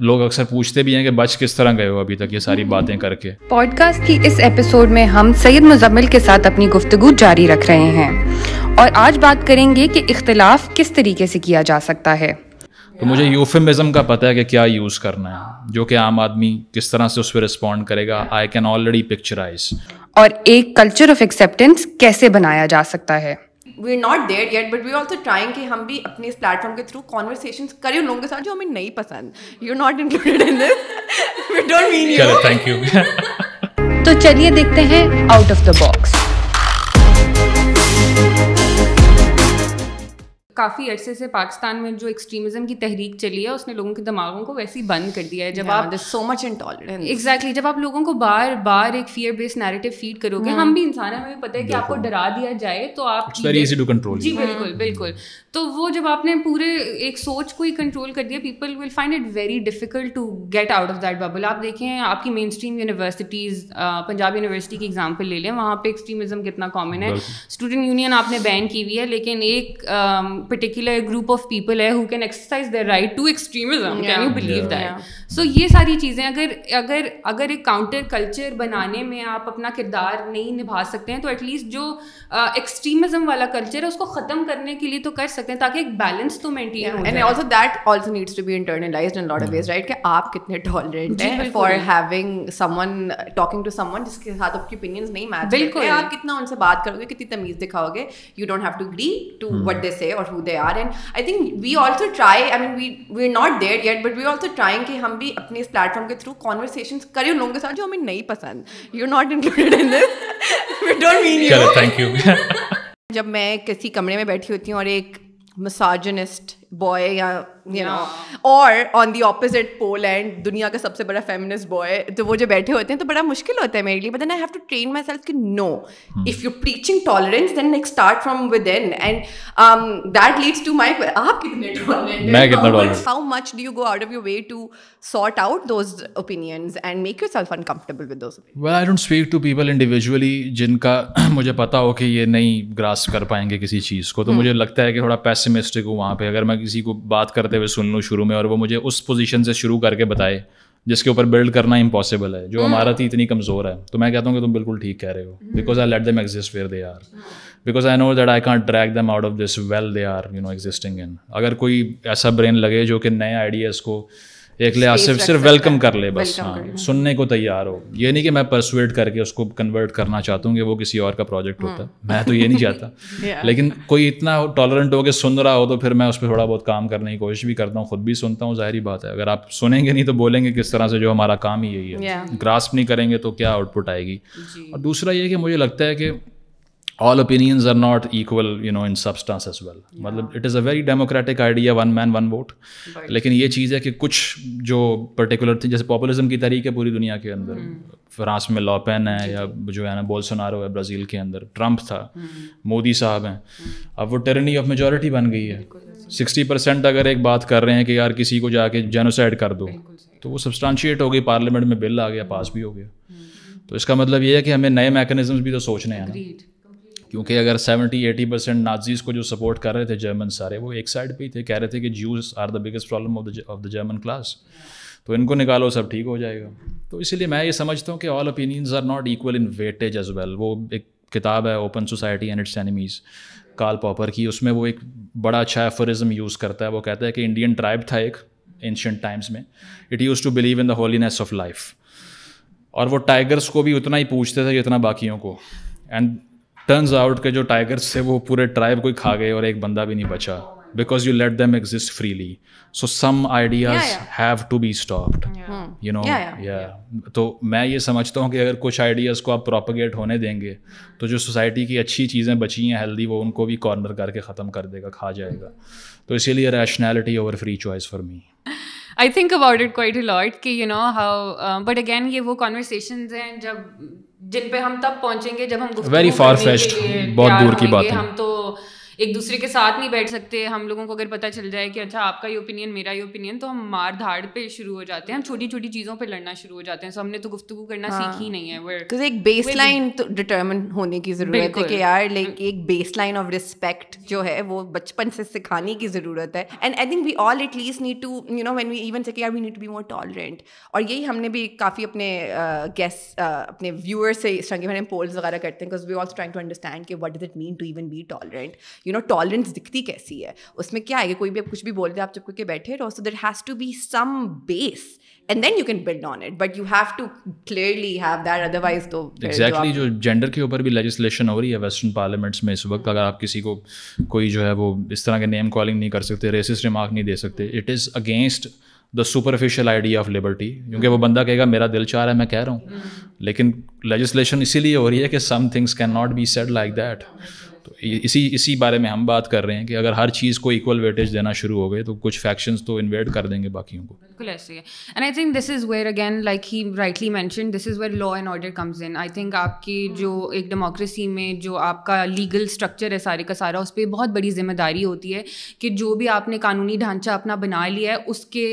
لوگ اکثر پوچھتے بھی ہیں کہ بچ کس طرح گئے ہو ابھی تک یہ ساری باتیں کر کے پوڈ کاسٹ کی اس ایپیسوڈ میں ہم سید مزمل کے ساتھ اپنی گفتگو جاری رکھ رہے ہیں اور آج بات کریں گے کہ اختلاف کس طریقے سے کیا جا سکتا ہے تو مجھے یوفیمزم کا پتہ ہے کہ کیا یوز کرنا ہے جو کہ عام آدمی کس طرح سے اس پہ رسپونڈ کرے گا آئی کین آلریڈی پکچرائز اور ایک کلچر آف ایکسیپٹینس کیسے بنایا جا سکتا ہے we are not there yet but we also trying کہ ہم بھی اپنے اس پلیٹ فارم کے تھرو کانورسن ان لوگوں کے ساتھ جو ہمیں نہیں پسند یو آر ناٹ انکلوڈیڈ تو چلیے دیکھتے ہیں آؤٹ آف دا باکس کافی عرصے سے پاکستان میں جو ایکسٹریمزم کی تحریک چلی ہے اس نے لوگوں کے دماغوں کو ویسے ہی بند کر دیا ہے جب آپ سو مچ انٹالرنس ایگزیکٹلی جب آپ لوگوں کو بار بار ایک فیئر بیس نیریٹو فیڈ کرو گے ہم بھی انسان ہمیں پتہ ہے کہ آپ کو ڈرا دیا جائے تو آپ جی بالکل hmm. بالکل تو وہ جب آپ نے پورے ایک سوچ کو ہی کنٹرول کر دیا people will find it very difficult to get out of that bubble آپ دیکھیں آپ کی mainstream universities Punjab university کی ایگزامپل لے لیں وہاں پہ ایکسٹریمزم کتنا کامن ہے اسٹوڈنٹ یونین آپ نے بین کی ہوئی ہے لیکن ایک پرٹیکولر گروپ آف پیپل ہے who can exercise the right to extremism can you believe that so یہ ساری چیزیں اگر اگر اگر ایک کاؤنٹر کلچر بنانے میں آپ اپنا کردار نہیں نبھا سکتے ہیں تو ایٹ لیسٹ جو ایکسٹریمزم والا کلچر ہے اس کو ختم کرنے کے لیے تو کر سکتے ہیں تاکہ ایک بیلنس تو maintain who that also needs to be internalize in lot of ways right کہ آپ کتنے ٹالرنٹ ہیں for having someone talking to someone جس کے ساتھ آپ کی اوپینینس نہیں میچ بالکل آپ کتنا ان سے بات کرو گے کتنی تمیز دکھاؤ گے you don't have to agree to what they say اور who they are and I think we also try I mean we we are not there yet but we also trying کہ ہم بھی اپنے اس پلیٹ فارم کے through conversation کریں ان لوگوں کے ساتھ جو ہمیں نہیں پسند you not included in this we don't mean you thank you جب میں کسی کمرے میں بیٹھی ہوتی ہوں اور ایک مساجنسٹ بوائے یا یو نو اور آن دی اپوزٹ پولینڈ دنیا کا سب سے بڑا فیمنس بوائے تو وہ جو بیٹھے ہوتے ہیں تو بڑا مشکل ہوتا ہے میرے لیے but then I have to train myself کہ no if you preaching tolerance then ایک start from within and that leads to my آپ کتنے how much do you go out of you way to sort out those opinions and make yourself uncomfortable with those well I don't speak to people individually جن کا مجھے پتا ہو کہ یہ نہیں grass کر پائیں گے کسی چیز کو تو مجھے لگتا ہے کہ تھوڑا پیسمسٹک ہوں وہاں پہ اگر میں کسی کو بات کرتے ہوئے سن لوں شروع میں اور وہ مجھے اس پوزیشن سے شروع کر کے بتائے جس کے اوپر بلڈ کرنا امپاسبل ہے جو ہاں۔ ہمارا تھی اتنی کمزور ہے تو میں کہتا ہوں کہ تم بالکل ٹھیک کہہ رہے ہو because I let exist where they are because I know that I can't drag them out of this well they are you know existing in اگر کوئی ایسا برین لگے جو کہ نئے آئیڈیاز کو ایک لے سے صرف ویلکم کر لے بس ہاں سننے کو تیار ہو یہ نہیں کہ میں پرسویٹ کر کے اس کو کنورٹ کرنا چاہتا ہوں کہ وہ کسی اور کا پروجیکٹ ہاں۔ ہوتا ہے میں تو یہ نہیں چاہتا لیکن کوئی اتنا ٹالرنٹ ہو کہ سن رہا ہو تو پھر میں اس پہ تھوڑا بہت کام کرنے کی کوشش بھی کرتا ہوں خود بھی سنتا ہوں ظاہری بات ہے اگر آپ سنیں گے نہیں تو بولیں گے کس طرح سے جو ہمارا کام ہی یہی ہے گراسپ نہیں کریں گے تو کیا آؤٹ پٹ آئے گی جی۔ اور دوسرا یہ کہ مجھے لگتا ہے کہ all opinions are not equal you know in substance well مطلب it is a very democratic idea one man one vote لیکن یہ چیز ہے کہ کچھ جو پرٹیکولر تھی جیسے پاپولزم کی تحریک ہے پوری دنیا کے اندر فرانس میں لاپین ہے یا جو ہے نا بول سنارو ہے برازیل کے اندر ٹرمپ تھا مودی صاحب ہیں اب وہ ٹرنی آف میجورٹی بن گئی ہے سکسٹی پرسینٹ اگر ایک بات کر رہے ہیں کہ یار کسی کو جا کے جینوسائڈ کر دو تو وہ سبسٹانشیٹ ہو گئی پارلیمنٹ میں بل آ گیا پاس بھی ہو گیا تو اس کا مطلب یہ ہے کہ ہمیں نئے میکنیزمس بھی تو سوچنے ہیں کیونکہ اگر سیونٹی ایٹی پرسینٹ نازیز کو جو سپورٹ کر رہے تھے جرمن سارے وہ ایک سائڈ پہ ہی تھے کہہ رہے تھے کہ Jews are the biggest problem of of the German class تو ان کو نکالو سب ٹھیک ہو جائے گا تو اسی لیے میں یہ سمجھتا ہوں کہ all opinions are not equal in weightage as well وہ ایک کتاب ہے open society and its enemies call Popper کی اس میں وہ ایک بڑا اچھا ایفورزم یوز کرتا ہے وہ کہتا ہے کہ انڈین ٹرائب تھا ایک اینشینٹ ٹائمس میں it use to believe in the holiness of life اور وہ ٹائگرس کو بھی اتنا ہی پوچھتے تھے جتنا باقیوں کو اینڈ ٹرنز آؤٹ کے جو ٹائگرس تھے وہ پورے ٹرائب کو کھا گئے اور ایک بندہ بھی نہیں بچا because you let them exit freely so some ideas have to be stopped you know یا تو میں یہ سمجھتا ہوں کہ اگر کچھ آئیڈیاز کو آپ پراپگیٹ ہونے دیں گے تو جو سوسائٹی کی اچھی چیزیں بچی ہیں ہیلدی وہ ان کو بھی کارنر کر کے ختم کر دے گا کھا جائے گا تو اسی لیے rationality over free choice for me I think about it quite a lot کہ you know how but again یہ وہ کانورسیشنز ہیں جب جن پہ ہم تب پہنچیں گے جب ہم ویری فار فیسٹ بہت دور کی بات ہے ایک دوسرے کے ساتھ نہیں بیٹھ سکتے ہم لوگوں کو اگر پتہ چل جائے کہ اچھا آپ کا یہ اوپینین میرا یہ اوپینین تو ہم مار دھاڑ پہ شروع ہو جاتے ہیں ہم چھوٹی چھوٹی چیزوں پہ لڑنا شروع ہو جاتے ہیں سو ہم نے تو گفتگو کرنا ہاں۔ سیکھی نہیں ہے ایک بیس لائن ڈٹرمن ہونے کی ضرورت ہے کہ یار لائک ایک بیس لائن آف رسپیکٹ جو ہے وہ بچپن سے سکھانے کی ضرورت ہے and I think we all at least need to you know when we even say we need to be more tolerant اور یہی ہم نے بھی کافی اپنے گیسٹ اپنے ویور سے اس طرح کے ہم نے پولز وغیرہ کرتے ہیں because we also trying to understand کہ what does it mean to even be tolerant you know tolerance دکھتی کیسی ہے اس میں کیا ہے کہ کوئی بھی کچھ بھی بول دیا آپ چپ کر کے بیٹھے رہو so there has to be some base and then you can build on it but you have to clearly have that otherwise تو ایگزیکٹلی جو جینڈر کے اوپر بھی لیجسلیشن ہو رہی ہے ویسٹرن پارلیمنٹس میں اس وقت اگر آپ کسی کو کوئی جو ہے وہ اس طرح کے نیم کالنگ نہیں کر سکتے ریسس ریمارک نہیں دے سکتے it is against the superficial idea of liberty کیونکہ وہ بندہ کہے گا میرا دل چاہ رہا ہے میں کہہ رہا ہوں mm. لیکن لیجسلیشن اسی لیے ہو رہی ہے کہ some things can not be said like that تو اسی اسی بارے میں ہم بات کر رہے ہیں کہ اگر ہر چیز کو ایکول ویٹیج دینا شروع ہو گئے تو کچھ فیکشنز تو انویٹ کر دیں گے باقیوں کو بالکل ایسے ہی ہی and and I I think think this this is is where where again like rightly mention law order comes in آپ کی جو ایک ڈیموکریسی میں جو آپ کا لیگل اسٹرکچر ہے سارے کا سارا اس پہ بہت بڑی ذمہ داری ہوتی ہے کہ جو بھی آپ نے قانونی ڈھانچہ اپنا بنا لیا ہے اس کے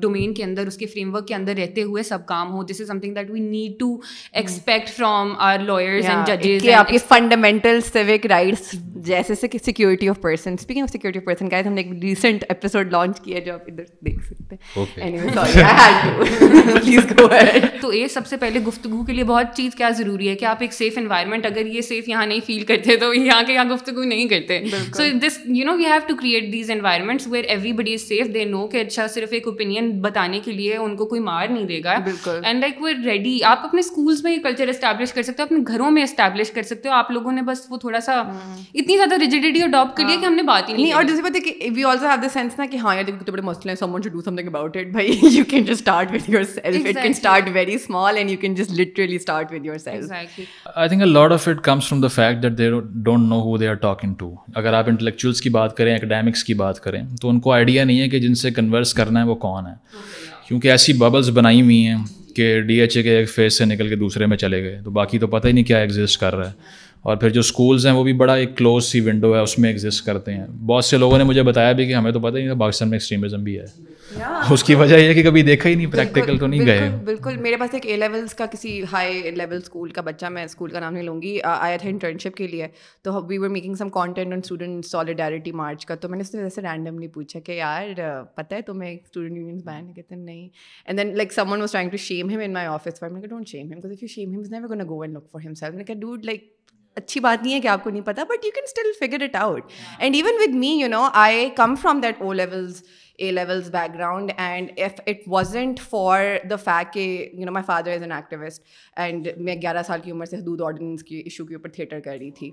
ڈومین کے اندر اس کے فریم ورک کے اندر رہتے ہوئے سب کام ہو this is something that we need to expect from our and ججز آپ کے فنڈامنٹل سیوک رائٹس جیسے کہ security of person speaking of security of person کا ہم نے ایک ریسنٹ ایپیسوڈ لانچ کیا ہے جو آپ ادھر دیکھ سکتے ہیں تو یہ سب سے پہلے گفتگو کے لیے بہت چیز کیا ضروری ہے کہ آپ ایک سیف انوائرمنٹ اگر یہ سیف یہاں نہیں فیل کرتے تو یہاں کے یہاں گفتگو نہیں کرتے so this you know we have to create these environments where everybody is safe they know کہ اچھا صرف ایک اوپینین بتانے کے لیے ان کو کوئی مار نہیں دے گا اینڈ لائک ویئر ریڈی آپ اپنے اسکولس میں یہ کلچر اسٹیبلش کر سکتے ہو اپنے گھروں میں اسٹیبلش کر سکتے ہو آپ لوگوں نے بس وہ تھوڑا سا ہاں۔ اتنی زیادہ ریجیڈیٹی اڈاپٹ کر لی کہ ہم نے بات ہی نہیں اور جیسے پتہ کہ we also have the sense نا کہ ہاں یار بڑے مسئلے ہیں someone to do something about about it it it بھائی you you can can can just just start start start your your self self very small and literally I think of comes from the fact that don't know who they are talking to اگر آپ intellectuals کی بات کریں academics کی بات کریں تو ان کو آئیڈیا نہیں ہے کہ جن سے کنورس کرنا ہے وہ کون ہے کیونکہ ایسی ببلس بنائی ہوئی ہیں کہ ڈی ایچ اے کے ایک فیس سے نکل کے دوسرے میں چلے گئے تو باقی تو پتہ ہی نہیں کیا ایگزسٹ کر رہا ہے اور پھر جو اسکولز ہیں وہ بھی بڑا ایک کلوز سی ونڈو ہے اس میں ایگزسٹ کرتے ہیں بہت سے لوگوں نے مجھے بتایا بھی کہ ہمیں تو پتہ ہی نہیں پاکستان میں ایکسٹریمزم بھی ہے اس کی وجہ یہ ہے کہ کبھی دیکھا ہی نہیں پریکٹیکل تو نہیں گئے بالکل میرے پاس ایک اے لیولس کا کسی ہائی لیول اسکول کا بچہ میں اسکول کا نام نہیں لوں گی آیا تھا انٹرنشپ کے لیے تو we were making some content on student solidarity march کا تو میں نے اس نے ویسے رینڈملی پوچھا کہ یار پتہ ہے تمہیں تو میں اسٹوڈینٹ کہتے ہیں نہیں and then like someone trying to shame ہم ہم ہم ہم in my office for for میں don't shame shame go and look self like اچھی بات نہیں ہے کہ آپ کو نہیں پتا but you can still figure it out and even with me you know I come from that O levels A levels background and if it wasn't for the fact کہ you know my father is an activist and میں گیارہ سال کی عمر سے حدود ordinance کی issue کے اوپر تھیٹر کر رہی تھی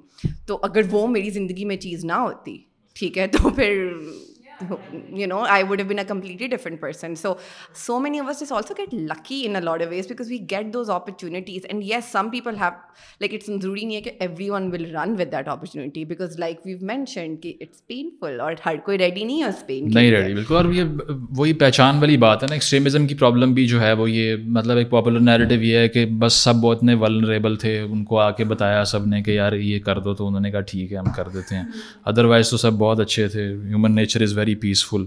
تو اگر وہ میری زندگی میں چیز نہ ہوتی ٹھیک ہے تو پھر نہیں ہے کہ اور یہ وہی پہچان والی بات ہے نا ایکسٹریمزم کی پرابلم بھی جو ہے وہ یہ مطلب ایک پاپولر نیریٹو یہ ہے کہ بس سب اتنے ولریبل تھے ان کو آ کے بتایا سب نے کہ یار یہ کر دو تو انہوں نے کہا ٹھیک ہے ہم کر دیتے ہیں ادروائز تو سب بہت اچھے تھے human nature is very very peaceful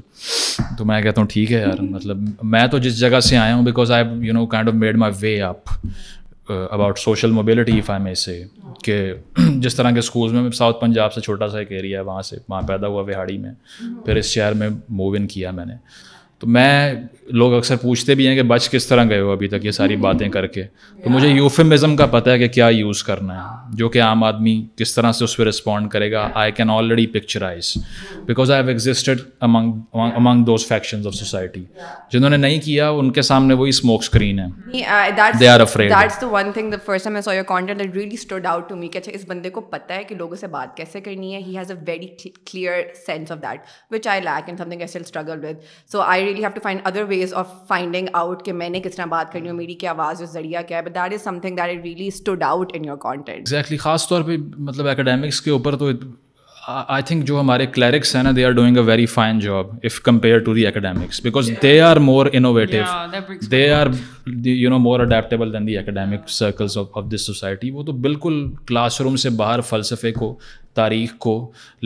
تو میں کہتا ہوں ٹھیک ہے یار مطلب میں تو جس جگہ سے آیا ہوں because I you know kind of made my way about social mobility if I میں سے کہ جس طرح کے اسکولس میں ساؤتھ پنجاب سے چھوٹا سا ایک ایریا ہے وہاں سے وہاں پیدا ہوا وہاڑی میں پھر اس شہر میں موو ان کیا میں نے تو میں لوگ اکثر پوچھتے بھی ہیں کہ بچ کس طرح گئے ہو ابھی تک یہ ساری باتیں کر کے تو مجھے یوفیمزم کا پتہ ہے کہ کیا یوز کرنا ہے جو کہ عام آدمی کس طرح سے اس پہ رسپونڈ کرے گا I can already picturise because I have existed among among those faction of society جنہوں نے نہیں کیا ان کے سامنے وہی اسموک اسکرین ہے دے آر اچھا اس بندے کو پتہ ہے کہ لوگوں سے بات کیسے کرنی ہے he has a very clear sense of that which I lack and something I still struggle with so I really have to find other ways of finding out کہ میں نے کس طرح بات کرنی ہو میری کیا آواز اور ذریعہ کیا ہے but that is something that it really stood out in your content exactly خاص طور پہ مطلب اکیڈیمکس کے اوپر تو آئی تھنک جو ہمارے کلیرکس ہیں نا they are doing a very fine job if compare to the academics because they are more innovative they are you know more adaptable than the academic circles of this society وہ تو بالکل class room سے باہر فلسفے کو تاریخ کو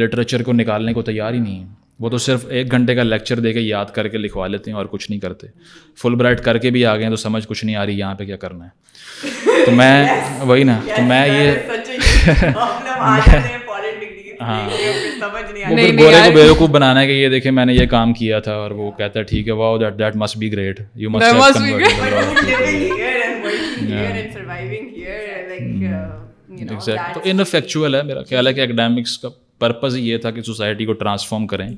literature کو نکالنے کو تیار ہی نہیں ہے وہ تو صرف ایک گھنٹے کا لیکچر دے کے یاد کر کے لکھوا لیتے ہیں اور کچھ نہیں کرتے فل برائٹ کر کے بھی آ گئے ہیں تو سمجھ کچھ نہیں آ رہی یہاں پہ کیا کرنا ہے تو میں وہی نا تو میں یہ ہاں گورے کو بےوقوف بنانا ہے کہ یہ دیکھے میں نے یہ کام کیا تھا اور وہ کہتا ہے ٹھیک ہے wow that that must must be great you تو انفیکچوئل ہے میرا خیال ہے کہ اکیڈیمکس کا پرپز یہ تھا کہ سوسائٹی کو ٹرانسفارم کریں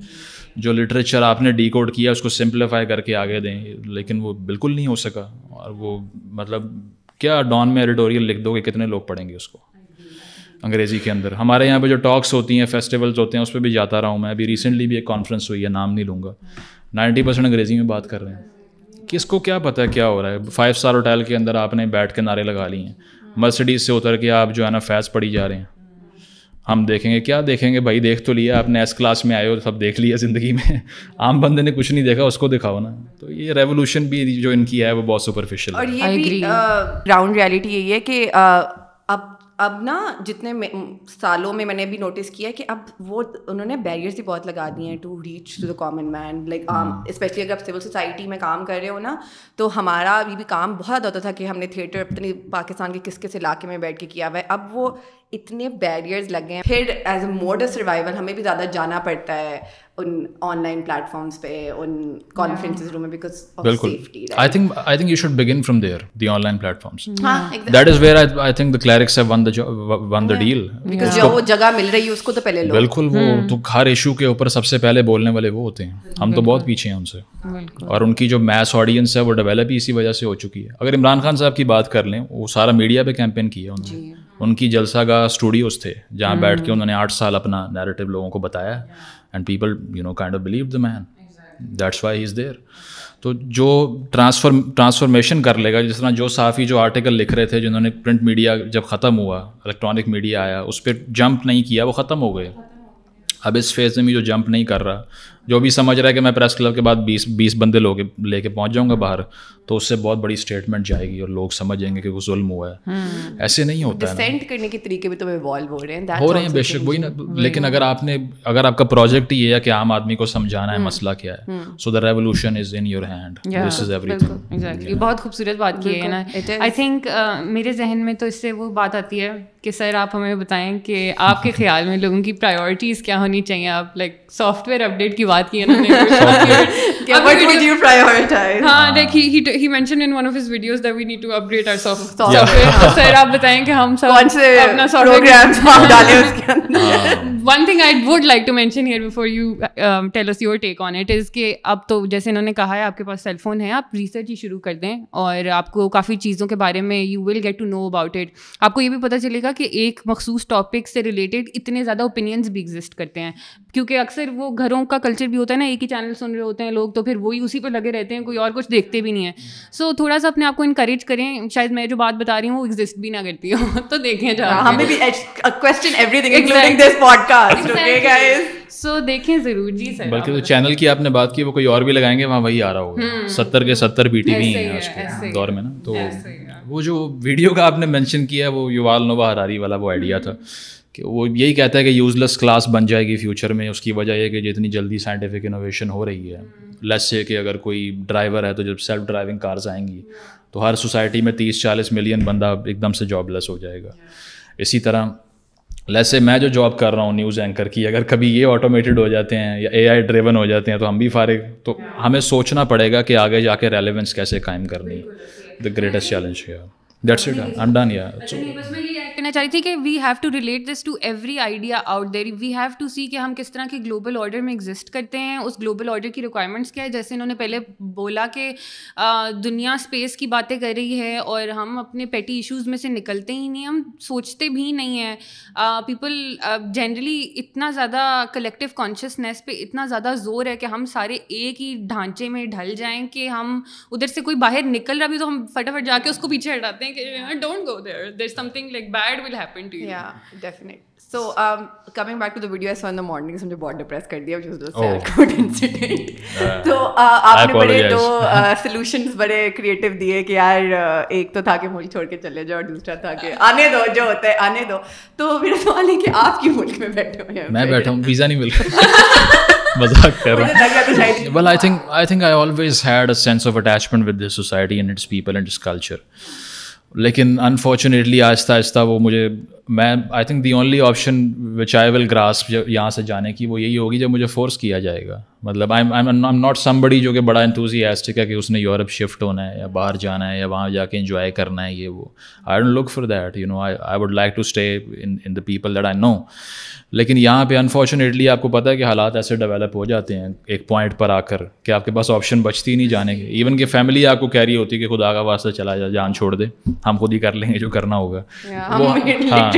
جو لٹریچر آپ نے ڈیکوڈ کیا اس کو سمپلیفائی کر کے آگے دیں لیکن وہ بالکل نہیں ہو سکا اور وہ مطلب کیا ڈان میں ایڈیٹوریل لکھ دو گے کتنے لوگ پڑھیں گے اس کو انگریزی کے اندر ہمارے یہاں پہ جو ٹاکس ہوتی ہیں فیسٹیولس ہوتے ہیں اس پہ بھی جاتا رہا ہوں میں ابھی ریسنٹلی بھی ایک کانفرنس ہوئی ہے نام نہیں لوں گا نائنٹی پرسینٹ انگریزی میں بات کر رہے ہیں کس کو کیا پتہ ہے کیا ہو رہا ہے فائیو اسٹار ہوٹل کے اندر آپ نے بیٹھ کے نعرے لگا لی ہیں مرسڈیز سے اتر کے آپ جو ہے نا فیض پڑھی جا رہے ہیں ہم دیکھیں گے کیا دیکھیں گے بھائی دیکھ تو لیا آپ نے ایس کلاس میں آئے ہو سب دیکھ لیا زندگی میں عام بندے نے کچھ نہیں دیکھا اس کو دکھاؤ نا تو یہ ریولیوشن بھی جو ان کی ہے وہ بہت سپرفیشل اور یہ ریالٹی یہی ہے کہ اب نا جتنے سالوں میں میں نے ابھی نوٹس کیا ہے کہ اب وہ انہوں نے بیریئرس بھی بہت لگا دیے ہیں to reach to the common man like عام اسپیشلی اگر آپ سول سوسائٹی میں کام کر رہے ہو نا تو ہمارا ابھی بھی کام بہت ہوتا تھا کہ ہم نے تھیٹر اپنے پاکستان کے کس کس علاقے میں بیٹھ کے کیا ہوا ہے اب وہ اتنے بیریئرز لگے ہیں پھر as a mode of survival ہمیں بھی زیادہ جانا پڑتا ہے ان آن لائن پلیٹفارمس پہ ان کانفرنسز روم میں بیکاز بالکل I think I think you should begin from there the online platforms that is where I think the clerics have won won the deal جگہ مل رہی ہے اس کو تو پہلے بالکل وہ تو ہر ایشو کے اوپر سب سے پہلے بولنے والے وہ ہوتے ہیں ہم تو بہت پیچھے ہیں ان سے اور ان کی جو میس آڈینس ہے وہ ڈیولپ ہی اسی وجہ سے ہو چکی ہے اگر عمران خان صاحب کی بات کر لیں وہ سارا میڈیا پہ کیمپین کیا انہوں نے ان کی جلسہ کا اسٹوڈیوز تھے جہاں بیٹھ کے انہوں نے آٹھ سال اپنا نیریٹو لوگوں کو بتایا and people you know kind of believe the man that's why he is there تو جو ٹرانسفر ٹرانسفارمیشن کر لے گا جس طرح جو صحافی جو آرٹیکل لکھ رہے تھے جنہوں نے پرنٹ میڈیا جب ختم ہوا الیکٹرانک میڈیا آیا اس پہ جمپ نہیں کیا وہ ختم ہو گئے اب اس فیز میں بھی جو جمپ نہیں کر رہا جو بھی سمجھ رہا ہے کہ میں پریس کلب کے بعد بیس بیس بندے لوگ لے کے پہنچ جاؤں گا باہر تو اس سے بہت بڑی اسٹیٹمنٹ جائے گی اور لوگ سمجھیں گے کہ وہ ظلم ہوا ہے ایسے نہیں ہوتا ہے کرنے کے طریقے بھی تو ایوالو ہو رہے ہیں ہو رہے ہیں بے شک وہی نا لیکن اگر آپ نے اگر آپ کا پروجیکٹ ہی یہ ہے کہ عام آدمی کو سمجھانا ہے مسئلہ کیا ہے so the revolution is in your hand this is everything بہت خوبصورت بات کی ہے نا آئی تھنک میرے ذہن میں تو اس سے وہ بات آتی ہے کہ سر آپ ہمیں بتائیں کہ آپ کے خیال میں لوگوں کی پرائیورٹیز کیا ہونی چاہیے آپ لائک سافٹ ویئر اپڈیٹ کی بات کی ہے نا آپ کے پاس سیل فون ہے آپ آپ ریسرچ ہی شروع کر دیں اور کو کافی چیزوں کے بارے میں you will get to know about it آپ کو یہ بھی پتا چلے گا کہ ایک مخصوص ٹاپک سے ریلیٹڈ اتنے زیادہ اوپینینس بھی کرتے ہیں کیونکہ اکثر وہ گھروں کا کلچر بھی ہوتا ہے نا ایک ہی چینل سن رہے ہوتے ہیں لوگ تو پھر وہی اسی پہ لگے رہتے ہیں کوئی اور کچھ دیکھتے بھی نہیں ہے سو تھوڑا سا اپنے آپ کو انکریج کریں شاید میں جو بات بتا رہی ہوں وہ ایگزٹ بھی نہ کرتی ہوں تو دیکھیں جا ہاں، ہمیں سو دیکھیں ضرور جی سر بلکہ جو چینل کی آپ نے بات کی وہ کوئی اور بھی لگائیں گے وہاں وہی آ رہا ہوگا ستر کے ستر بی ٹی وی ہیں آج کے دور میں نا تو وہ جو ویڈیو کا آپ نے مینشن کیا وہ یوال نوبا ہراری والا وہ آئیڈیا تھا کہ وہ یہی کہتا ہے کہ یوز لیس کلاس بن جائے گی فیوچر میں اس کی وجہ یہ کہ جتنی جلدی سائنٹیفک انوویشن ہو رہی ہے لیس سے کہ اگر کوئی ڈرائیور ہے تو جب سیلف ڈرائیونگ کارز آئیں گی تو ہر سوسائٹی میں تیس چالیس ملین بندہ ایک دم سے جاب لیس ہو جائے گا اسی طرح لیس سے میں جو جاب کر رہا ہوں نیوز اینکر کی اگر کبھی یہ آٹومیٹڈ ہو جاتے ہیں یا اے آئی ڈریون ہو جاتے ہیں تو ہم بھی فارغ تو ہمیں سوچنا پڑے گا کہ آگے جا کے ریلیونس کیسے قائم کرنی دا گریٹسٹ چیلنج ہے رہی تھی کہ we have to relate this to every idea out there we have to see کہ ہم کس طرح کے گلوبل آرڈر میں ایگزسٹ کرتے ہیں اس گلوبل آرڈر کی ریکوائرمنٹس کیا ہے جیسے انہوں نے پہلے بولا کہ دنیا اسپیس کی باتیں کر رہی ہے اور ہم اپنے پیٹی ایشوز میں سے نکلتے ہی نہیں ہم سوچتے بھی نہیں ہیں پیپل جنرلی اتنا زیادہ کلیکٹیو کانشیسنیس پہ اتنا زیادہ زور ہے کہ ہم سارے ایک ہی ڈھانچے میں ڈھل جائیں کہ ہم ادھر سے کوئی باہر نکل رہا بھی تو ہم فٹافٹ جا کے اس کو پیچھے ہٹاتے ہیں ہیں کہ don't go there there something like bad will happen to you definite so coming back to the video I saw in the morning مجھے بہت ڈپریس کر دیا مجھے اس دوست سے کوڈ انسیڈنٹ تو آپ نے بڑے دو سلوشنز بڑے کریٹو دیے کہ یار ایک تو تھا کہ ملک چھوڑ کے چلے جاؤ دوسرا تھا کہ آنے دو جو ہوتا ہے آنے دو تو میرا سوال ہے کہ آپ کی ملک میں بیٹھے ہوئے ہیں میں بیٹھا ہوں ویزا نہیں مل رہا مذاق کر رہا ہوں well I think I think I always had a sense of attachment with this society and its people and its culture لیکن انفارچونیٹلی آہستہ آہستہ وہ مجھے میں I think the only option which I will grass جب یہاں سے جانے کی وہ یہی ہوگی جب مجھے فورس کیا جائے گا مطلب آئی ناٹ سم بڑی جو کہ بڑا انتوزی ہے کہ اس نے یورپ شفٹ ہونا ہے یا باہر جانا ہے یا وہاں جا کے انجوائے کرنا ہے یہ وہ I don't look for that you know I would like to stay in the people that I know لیکن یہاں پہ انفارچونیٹلی آپ کو پتہ ہے کہ حالات ایسے ڈیولپ ہو جاتے ہیں ایک پوائنٹ پر آ کر کہ آپ کے پاس آپشن بچتی نہیں جانے کے ایون کہ فیملی آپ کو کہہ رہی ہوتی ہے کہ خدا کا واسطہ چلا جا جان چھوڑ دے ہم خود ہی کر لیں گے جو کرنا ہوگا ہاں،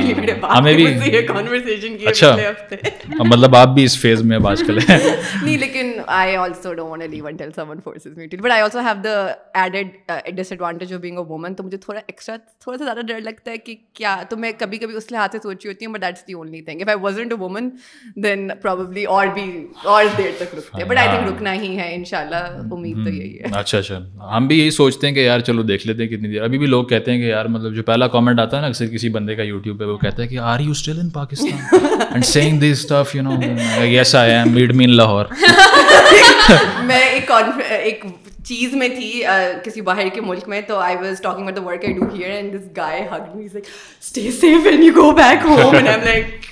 ہمیں بھی اچھا مطلب آپ بھی اس فیز میں اب آج کل نہیں لیکن I also have disadvantage of being a woman تو مجھے تھوڑا ایکسٹرا تھوڑا سا زیادہ ڈر لگتا ہے کہ کیا تو میں کبھی کبھی اس لحاظ سے سوچی ہوتی ہوں but that's the only thing if I was wasn't woman then probably اور بھی اور دیر تک رکتے ہیں بٹ آئی تھنک رکنا ہی ہے ان شاء اللہ امید تو یہی ہے اچھا اچھا ہم بھی یہی سوچتے ہیں کہ یار چلو دیکھ لیتے ہیں کتنی دیر ابھی بھی لوگ کہتے ہیں کہ یار مطلب جو پہلا کامنٹ آتا ہے نا اکثر کسی بندے کا یوٹیوب پہ وہ کہتا ہے کہ are you still in Pakistan and seeing this stuff you know yes I am made me in Lahore میں ایک ایک چیز میں تھی کسی باہر کے ملک میں تو I was talking about the work I do here and this guy hug me like stay safe and you go back home and I am like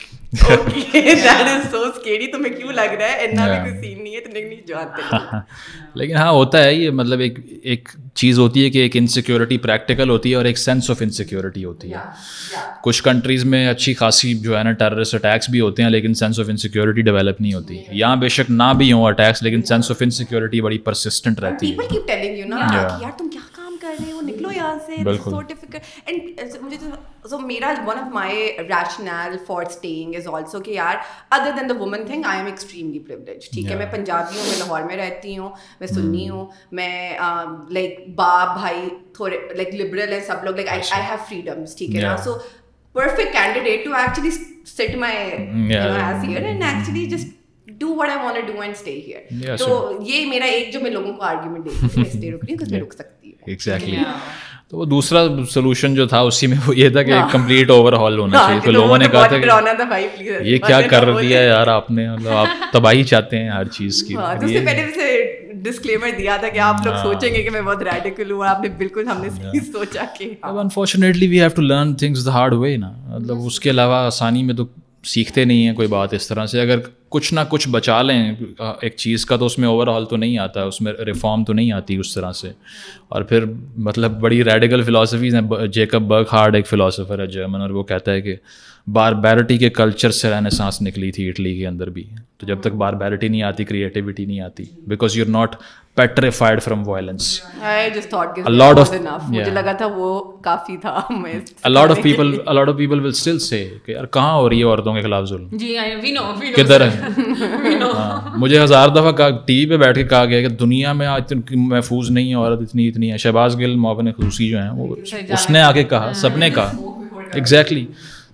لیکن ہاں ہوتا ہے یہ مطلب ایک ایک چیز ہوتی ہے کہ ایک انسیکیورٹی پریکٹیکل ہوتی ہے اور ایک سینس آف انسیکیورٹی ہوتی ہے کچھ کنٹریز میں اچھی خاصی جو ہے نا ٹیررسٹ اٹیکس بھی ہوتے ہیں لیکن سینس آف انسیکیورٹی ڈیولپ نہیں ہوتی یہاں بے شک نہ بھی ہوں اٹیکس لیکن سینس آف انسیکیورٹی بڑی پرسسٹنٹ رہتی ہے Uh, میں میں پنجابی ہوں لاہور میں رہتی ہوں میں میں hmm. سنی ہوں لائک um, باپ بھائی تھوڑے سب لوگ تو یہ میرا ایک جو میں لوگوں کو آرگیومنٹ ہوں رک رک میں سکتی دیکھیے تو وہ دوسرا سولوشن جو تھا اسی میں وہ یہ تھا کہ کمپلیٹ اوور ہال ہونا ہاں، چاہیے تو لوگوں نے کہا تھا یہ کیا کر دیا یار آپ نے مطلب آپ تباہی چاہتے ہیں ہر چیز کی ہارڈ وے ہاں۔ ہاں۔ نا مطلب اس کے علاوہ آسانی میں تو سیکھتے نہیں ہیں کوئی بات اس طرح سے اگر کچھ نہ کچھ بچا لیں ایک چیز کا تو اس میں اوور آل تو نہیں آتا اس میں ریفارم تو نہیں آتی اس طرح سے اور پھر مطلب بڑی ریڈیکل فلاسفیز ہیں جیکب برگ ہارڈ ایک فلاسفر ہے جرمن اور وہ کہتا ہے کہ بار بیرٹی کے کلچر سے رہنے سانس نکلی تھی اٹلی کے اندر بھی تو جب تک باربیرٹی نہیں آتی کریٹیوٹی نہیں آتی بیکاز یو ناٹ پیٹریفائڈ لگا تھا کہاں ہو رہی ہے عورتوں کے خلاف ظلم جی، کدھر ہے ہاں۔ مجھے ہزار دفعہ ٹی وی پہ بیٹھ کے کہا گیا کہ دنیا میں آج تک محفوظ نہیں ہے عورت اتنی اتنی ہے شہباز گل معاون خصوصی جو ہیں وہ اس نے آ کے کہا سب نے کہا ایگزیکٹلی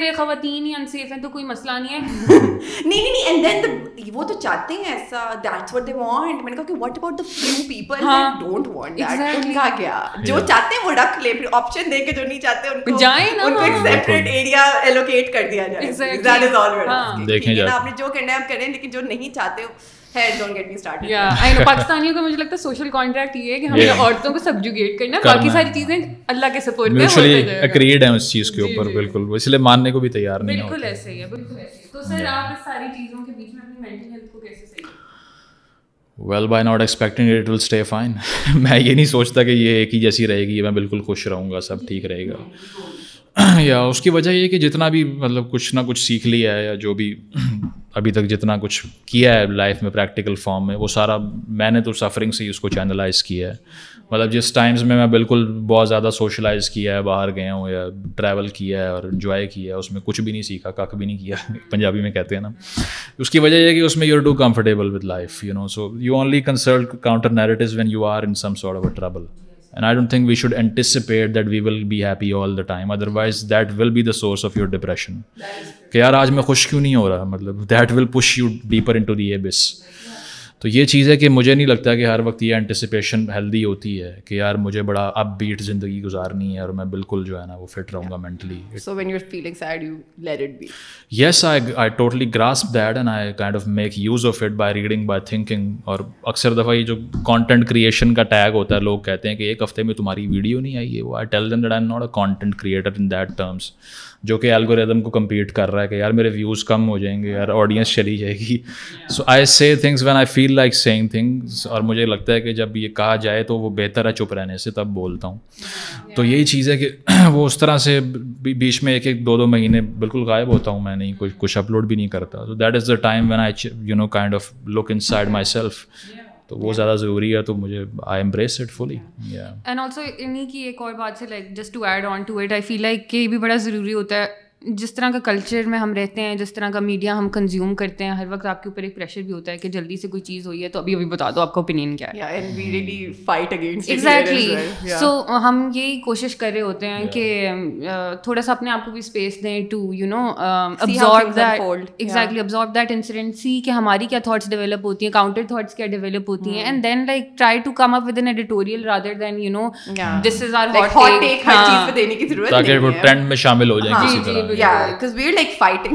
میرے خواتین ہی انسیف ہیں تو کوئی مسئلہ نہیں ہے نہیں نہیں اینڈ دین وہ تو چاہتے ہیں ایسا دیٹس واٹ دے وانٹ میں نے کہا کہ what about the few people that don't want that ان کا کیا جو چاہتے ہیں وہ رکھ لے پھر اپشن دے کے جو نہیں چاہتے ان کو جائیں نا ان کو ایک سیپریٹ ایریا ایلوکیٹ کر دیا جائے دیٹ از آل ورڈ دیکھیں جا اپ نے جو کرنا ہے اپ کریں لیکن جو نہیں چاہتے ہو فائن میں یہ نہیں سوچتا کہ یہ ایک ہی جیسی رہے گی میں بالکل خوش رہوں گا سب ٹھیک رہے گا یا اس کی وجہ یہ کہ جتنا بھی مطلب کچھ نہ کچھ سیکھ لیا ہے یا جو بھی ابھی تک جتنا کچھ کیا ہے لائف میں پریکٹیکل فارم میں وہ سارا میں نے تو سفرنگ سے ہی اس کو چینلائز کیا ہے مطلب جس ٹائمز میں میں بالکل بہت زیادہ سوشلائز کیا ہے باہر گیا ہوں یا ٹریول کیا ہے اور انجوائے کیا ہے اس میں کچھ بھی نہیں سیکھا کک بھی نہیں کیا پنجابی میں کہتے ہیں نا اس کی وجہ یہ کہ اس میں you do comfortable with life you know so you only concert counter narratives when you are in some sort of a travel and I don't think we should anticipate that we will be happy all the time otherwise that will be the source of your depression کہ یار آج میں خوش کیوں نہیں ہو رہا مطلب that will push you deeper into the بس تو یہ چیز ہے کہ مجھے نہیں لگتا کہ ہر وقت یہ اینٹیسپیشن ہیلدی ہوتی ہے کہ یار مجھے بڑا اپ بیٹ زندگی گزارنی ہے اور میں بالکل جو ہے نا وہ فٹ رہوں گا mentally so when you you feeling sad let it be yes I I totally grasp that and I kind of of make use it by by reading thinking اور اکثر دفعہ یہ جو کانٹینٹ کریشن کا tag ہوتا ہے لوگ کہتے ہیں کہ ایک ہفتے میں تمہاری ویڈیو نہیں آئی ہے وہ I I tell them that not a content creator in that terms جو کہ الگوریدم کو کمپیٹ کر رہا ہے کہ یار میرے ویوز کم ہو جائیں گے یار آڈینس چلی جائے گی so I see things when I feel feel like saying things اور مجھے لگتا ہے کہ جب یہ کہا جائے تو وہ بہتر ہے چپ رہنے سے تب بولتا ہوں تو یہی چیز ہے کہ وہ اس طرح سے بیچ میں ایک ایک دو دو مہینے بالکل غائب ہوتا ہوں میں نہیں کچھ کچھ اپلوڈ بھی نہیں کرتا تو that is the time when I you know kind of look inside myself تو وہ زیادہ ضروری ہے تو مجھے I embrace it fully and also انہیں کی ایک اور بات سے like just to add on to it I feel like کہ یہ بھی بڑا ضروری ہوتا ہے جس طرح کا کلچر میں ہم رہتے ہیں جس طرح کا میڈیا ہم کنزیوم کرتے ہیں ہر وقت آپ کے اوپر ایک پریشر بھی ہوتا ہے کہ جلدی سے کوئی چیز ہوئی ہے تو ابھی ابھی بتا دو آپ کا اوپینین کیا ہے ایگزیکٹلی سو ہم یہی کوشش کر رہے ہوتے ہیں کہ تھوڑا سا اپنے آپ کو بھی اسپیس دیں to you know observe exactly observe that incident see کہ ہماری کیا تھاٹس ڈیولپ ہوتی ہیں کاؤنٹر تھاٹس کیا ڈیولپ ہوتی ہیں and then like try to come up with an editorial rather than you know this is our hot take ہر چیز پہ دینے کی ضرورت نہیں ہے تاکہ وہ ٹرینڈ میں شامل ہو جائیں کسی طرح like fighting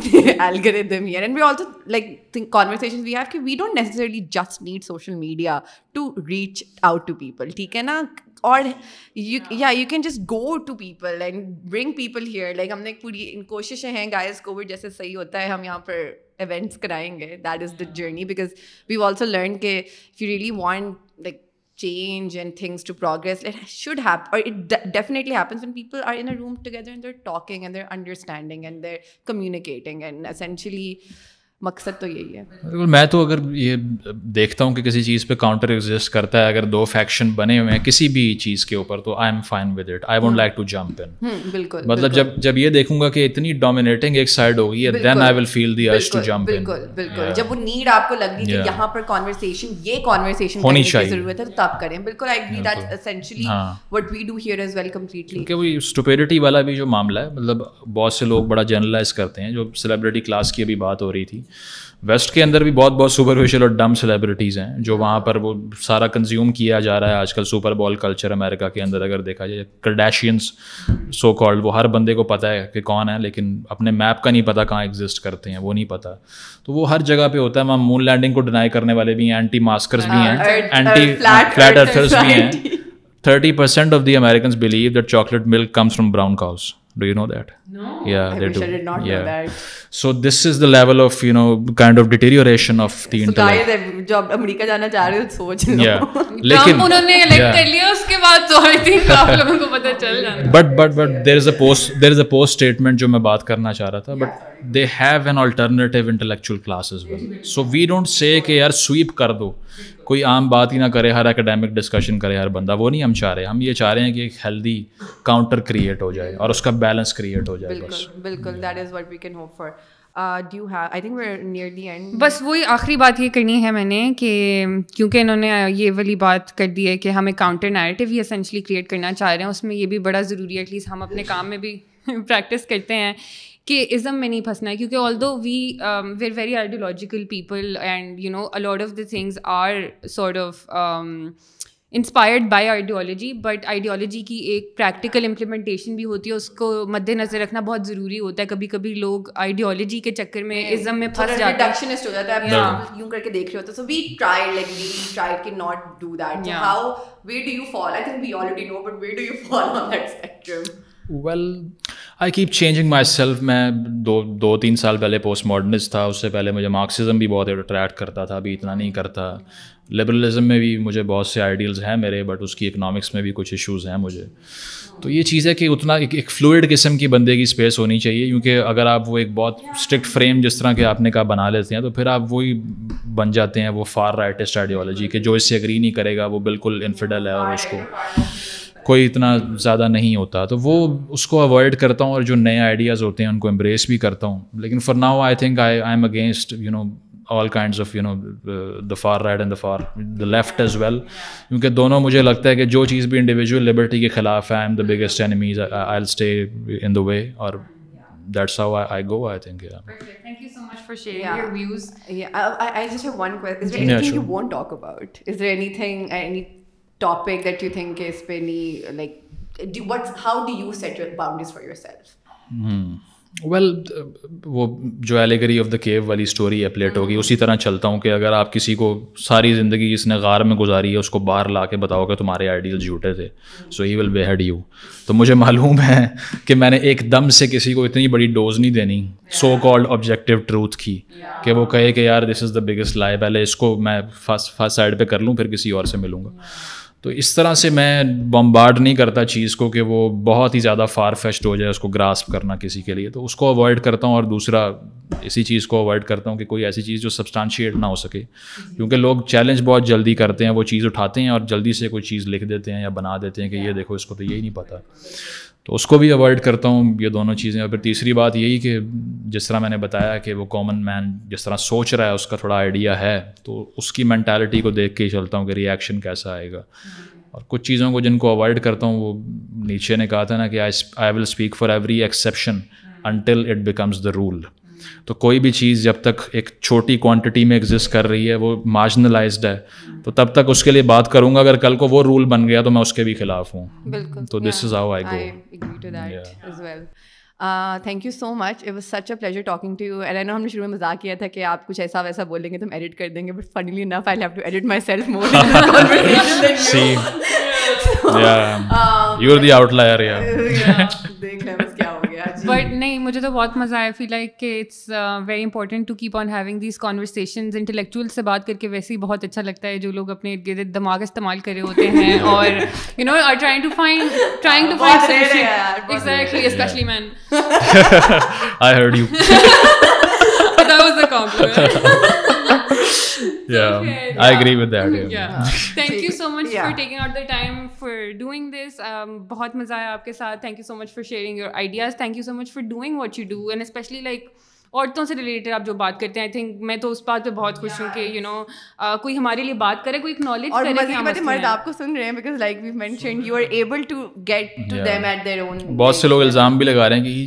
think conversation we are we don't necessarily just need social media to reach out to people theek hai na اور you can just go to people and bring people here like ہم نے پوری کوششیں ہیں guys Covid جیسے صحیح ہوتا ہے ہم یہاں پر ایونٹس کرائیں گے that is the journey because we also learn کہ you really want like change and things to progress. It should happen, or it definitely happens when people are in a room together and they're talking and they're understanding and they're communicating and essentially مقصد تو یہی ہے بالکل میں تو اگر یہ دیکھتا ہوں کہ کسی چیز پہ کاؤنٹر ایگزسٹ کرتا ہے اگر دو فیکشن بنے ہوئے ہیں کسی بھی چیز کے اوپر تو I am fine with it I won't like to jump in بالکل مطلب جب جب یہ دیکھوں گا کہ اتنی ڈومینیٹنگ ایک سائڈ ہو گئی ہے دین آئی ول فیل دی ارج ٹو جمپ ان بالکل جب وہ نیڈ آپ کو لگ رہی کہ یہاں پر کنورسیشن یہ کنورسیشن ہونی چاہیے ضرورت ہے تب کریں بالکل I agree that essentially what we do here is well completely کہ وہ سٹوپیڈیٹی والا بھی جو معاملہ ہے مطلب بہت سے لوگ بڑا جنرلائز کرتے ہیں جو سیلیبریٹی کلاس کی ابھی بات ہو رہی تھی ویسٹ کے اندر بھی بہت بہت سپرفیشل اور ڈم سیلیبریٹیز ہیں جو وہاں پر وہ سارا کنزیوم کیا جا رہا ہے آج کل سپر بال کلچر امریکہ کے اندر اگر دیکھا جائے کرڈیشینس سو کالڈ وہ ہر بندے کو پتہ ہے کہ کون ہے لیکن اپنے میپ کا نہیں پتہ کہاں ایگزسٹ کرتے ہیں وہ نہیں پتہ تو وہ ہر جگہ پہ ہوتا ہے وہاں مون لینڈنگ کو ڈینائی کرنے والے بھی ہیں اینٹی ماسکرز بھی ہیں اینٹی فلیٹ ارتھرز بھی ہیں thirty percent of the Americans believe that chocolate milk comes from brown cows جو جو امریکہ جانا چاہ رہے ہو سوچ لیکن میں بات کرنا چاہ رہا تھا بٹ یار اینٹرنیٹ کر دو کوئی عام بات ہی نہ کرے ہر اکیڈیمک ڈسکشن کرے ہر بندہ وہ نہیں ہم چاہ رہے ہم یہ چاہ رہے ہیں کہ ایک ہیلدی کاؤنٹر کریٹ ہو جائے اور اس کا بیلنس کریٹ ہو جائے بالکل uh, بس وہی آخری بات یہ کرنی ہے میں نے کہ کیونکہ انہوں نے یہ والی بات کر دی ہے کہ ہم ایک کاؤنٹر نیریٹیو ہی اسینشلی کریٹ کرنا چاہ رہے ہیں اس میں یہ بھی بڑا ضروری ہے ایٹ لیسٹ ہم اپنے کام میں بھی پریکٹس کرتے ہیں کہ ازم میں نہیں پھنسنا ہے کیونکہ although we were very ideological people and you know a lot of the things are sort of inspired by ideology but ideology کی ایک پریکٹیکل امپلیمنٹیشن بھی ہوتی ہے اس کو مد نظر رکھنا بہت ضروری ہوتا ہے کبھی کبھی لوگ آئیڈیالوجی کے چکر میں ازم میں پھنس جاتا ہے یوں کر کے دیکھ رہے ہوتے so we try like we try کی not do that how where do you fall I think we already know but where do you fall on that spectrum well I keep changing myself میں دو دو تین سال پہلے post ماڈرنس تھا اس سے پہلے مجھے مارکسزم بھی بہت اٹریکٹ کرتا تھا ابھی اتنا نہیں کرتا لبرلزم میں بھی مجھے بہت سے آئیڈیلز ہیں میرے بٹ اس کی اکنامکس میں بھی کچھ ایشوز ہیں مجھے تو یہ چیز ہے کہ اتنا ایک ایک فلوئڈ قسم کی بندے کی اسپیس ہونی چاہیے کیونکہ اگر آپ وہ ایک بہت اسٹرکٹ فریم جس طرح کے آپ نے کہا بنا لیتے ہیں تو پھر آپ وہی بن جاتے ہیں وہ فار رائٹسٹ آئیڈیالوجی کہ جو اس سے اگری نہیں کرے گا وہ بالکل انفیڈل ہے اور اس کو کوئی اتنا زیادہ نہیں ہوتا تو وہ اس کو اوائڈ کرتا ہوں اور جو نئے آئیڈیاز ہوتے ہیں ان کو امبریس بھی کرتا ہوں لیکن for now I think I I am against you know all kinds of you know the far right and the far the left as well کیونکہ دونوں مجھے لگتا ہے کہ جو چیز بھی انڈیویژل لبرٹی کے خلاف ہے I am the biggest enemies I stay in the way اور that's topic that you you think اس پہ نہیں like what how do set your your boundaries for self well وہ جو ایلیگری آف دا کیو والی story ہوگی hmm. اسی طرح چلتا ہوں کہ اگر آپ کسی کو ساری زندگی اس نے غار میں گزاری ہے اس کو باہر لا کے بتاؤ کہ تمہارے آئیڈیل جھوٹے تھے سو ہی ول ہیڈ یو تو مجھے معلوم ہے کہ میں نے ایک دم سے کسی کو اتنی بڑی ڈوز نہیں دینی سو کالڈ آبجیکٹیو ٹروتھ کی کہ وہ کہے کہ یار دس از دا بگیسٹ لائی پہلے اس کو میں فسٹ فسٹ سائڈ پہ کر لوں پھر کسی اور سے ملوں گا تو اس طرح سے میں بمبارڈ نہیں کرتا چیز کو کہ وہ بہت ہی زیادہ فار فیسٹ ہو جائے اس کو گراسپ کرنا کسی کے لیے تو اس کو اوائڈ کرتا ہوں اور دوسرا اسی چیز کو اوائڈ کرتا ہوں کہ کوئی ایسی چیز جو سبسٹانشیٹ نہ ہو سکے کیونکہ لوگ چیلنج بہت جلدی کرتے ہیں وہ چیز اٹھاتے ہیں اور جلدی سے کوئی چیز لکھ دیتے ہیں یا بنا دیتے ہیں کہ یہ دیکھو اس کو تو یہی نہیں پتہ تو اس کو بھی اوائڈ کرتا ہوں یہ دونوں چیزیں اور پھر تیسری بات یہی کہ جس طرح میں نے بتایا کہ وہ کامن مین جس طرح سوچ رہا ہے اس کا تھوڑا آئیڈیا ہے تو اس کی مینٹالٹی کو دیکھ کے ہی چلتا ہوں کہ ریئیکشن کیسا آئے گا اور کچھ چیزوں کو جن کو اوائڈ کرتا ہوں وہ نیچے نے کہا تھا نا کہ I will speak for every exception until it becomes the rule تو کوئی بھی چیز جب تک ایک چھوٹی کوانٹٹی میں ایگزسٹ کر رہی ہے وہ مارجنلائزڈ ہے تو تب تک اس کے لیے بات کروں گا اگر کل کو وہ رول بن گیا تو میں اس کے بھی خلاف ہوں بالکل تو دس از آؤ I go thank you so much it was such a pleasure talking to you and I know ہم نے شروع میں مزاق کیا تھا کہ آپ کچھ ایسا ویسا بولیں گے تو ہم ایڈٹ کر دیں گے but finally enough I have to edit myself more you are the outlier دیکھ لیں بٹ نہیں مجھے تو بہت مزہ آیا فیل لائک کہ it's very important to keep on having these converse intellectual سے بات کر کے ویسے ہی بہت اچھا لگتا ہے جو لوگ اپنے ارد گرد دماغ استعمال کرے ہوتے ہیں اور you know are trying especially man thank you so much for taking out this بہت مزہ آیا آپ کے ساتھ sharing you ideas thank you so much for doing what you ڈوشلی عورتوں سے ریلیٹڈ آپ جو بات کرتے ہیں میں تو اس بات پہ بہت خوش ہوں کہ کہ یو نو کوئی کوئی ہمارے لیے بات کرے نالج بہت سے لوگ الزام بھی لگا رہے ہیں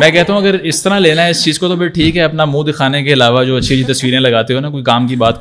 میں کہتا ہوں اگر اس طرح لینا ہے اس چیز کو تو پھر ٹھیک ہے اپنا منہ دکھانے کے علاوہ جو اچھی اچھی تصویریں لگاتے ہو نا کوئی کام کی بات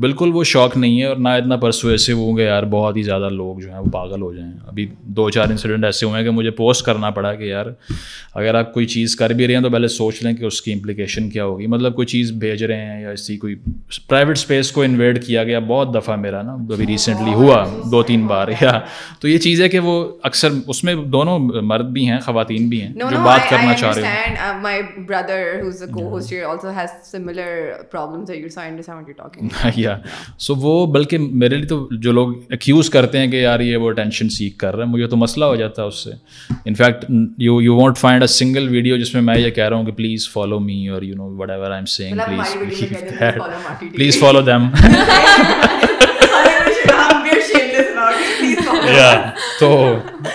بالکل وہ شوق نہیں ہے اور نہ اتنا پرسویسو ہوں گے یار بہت ہی زیادہ لوگ جو ہیں وہ پاگل ہو جائیں ابھی دو چار انسیڈنٹ ایسے ہوئے ہیں کہ مجھے پوسٹ کرنا پڑا کہ یار اگر آپ کوئی چیز کر بھی رہے ہیں تو پہلے سوچ لیں کہ اس کی امپلیکیشن کیا ہوگی مطلب کوئی چیز بھیج رہے ہیں یا اسی کوئی پرائیویٹ اسپیس کو انویٹ کیا گیا بہت دفعہ میرا نا ابھی ریسنٹلی ہوا دو تین بار یا تو یہ چیز ہے کہ وہ اکثر اس میں دونوں مرد بھی ہیں خواتین بھی ہیں جو بات کرنا چاہ رہے ہیں کیا سو وہ بلکہ میرے لیے تو جو لوگ ایکوز کرتے ہیں کہ یار یہ وہ ٹینشن سیکھ کر رہے ہیں مجھے تو مسئلہ ہو جاتا ہے اس سے in fact you you want find a single video جس میں میں یہ کہہ رہا ہوں کہ پلیز فالو می اور you know whatever I am seeing please please follow them تو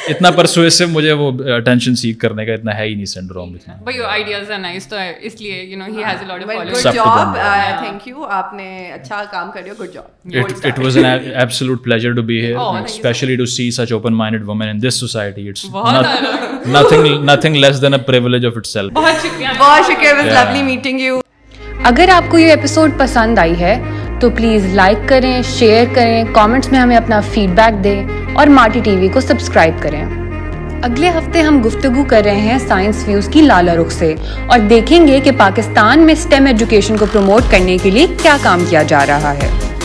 اتنا پرسویسو مجھے وہ اٹینشن سیک کرنے کا اتنا ہے ہی نہیں سنڈروم اتنا but your ideas are nice تو اس لیے you know he has a lot of followers good job thank you آپ نے اچھا کام کر رہے ہو good job it was an absolute pleasure to be here especially to see such open minded woman in this society it's nothing nothing less than a privilege of itself بہت شکریہ بہت شکریہ واز لوولی میٹنگ یو اگر آپ کو یہ episode پسند آئی ہے تو پلیز لائک کریں شیئر کریں کامنٹس میں ہمیں اپنا فیڈ بیک دیں اور مارٹی ٹی وی کو سبسکرائب کریں اگلے ہفتے ہم گفتگو کر رہے ہیں سائنس فیوز کی لالا رخ سے اور دیکھیں گے کہ پاکستان میں سٹیم ایجوکیشن کو پروموٹ کرنے کے لیے کیا کام کیا جا رہا ہے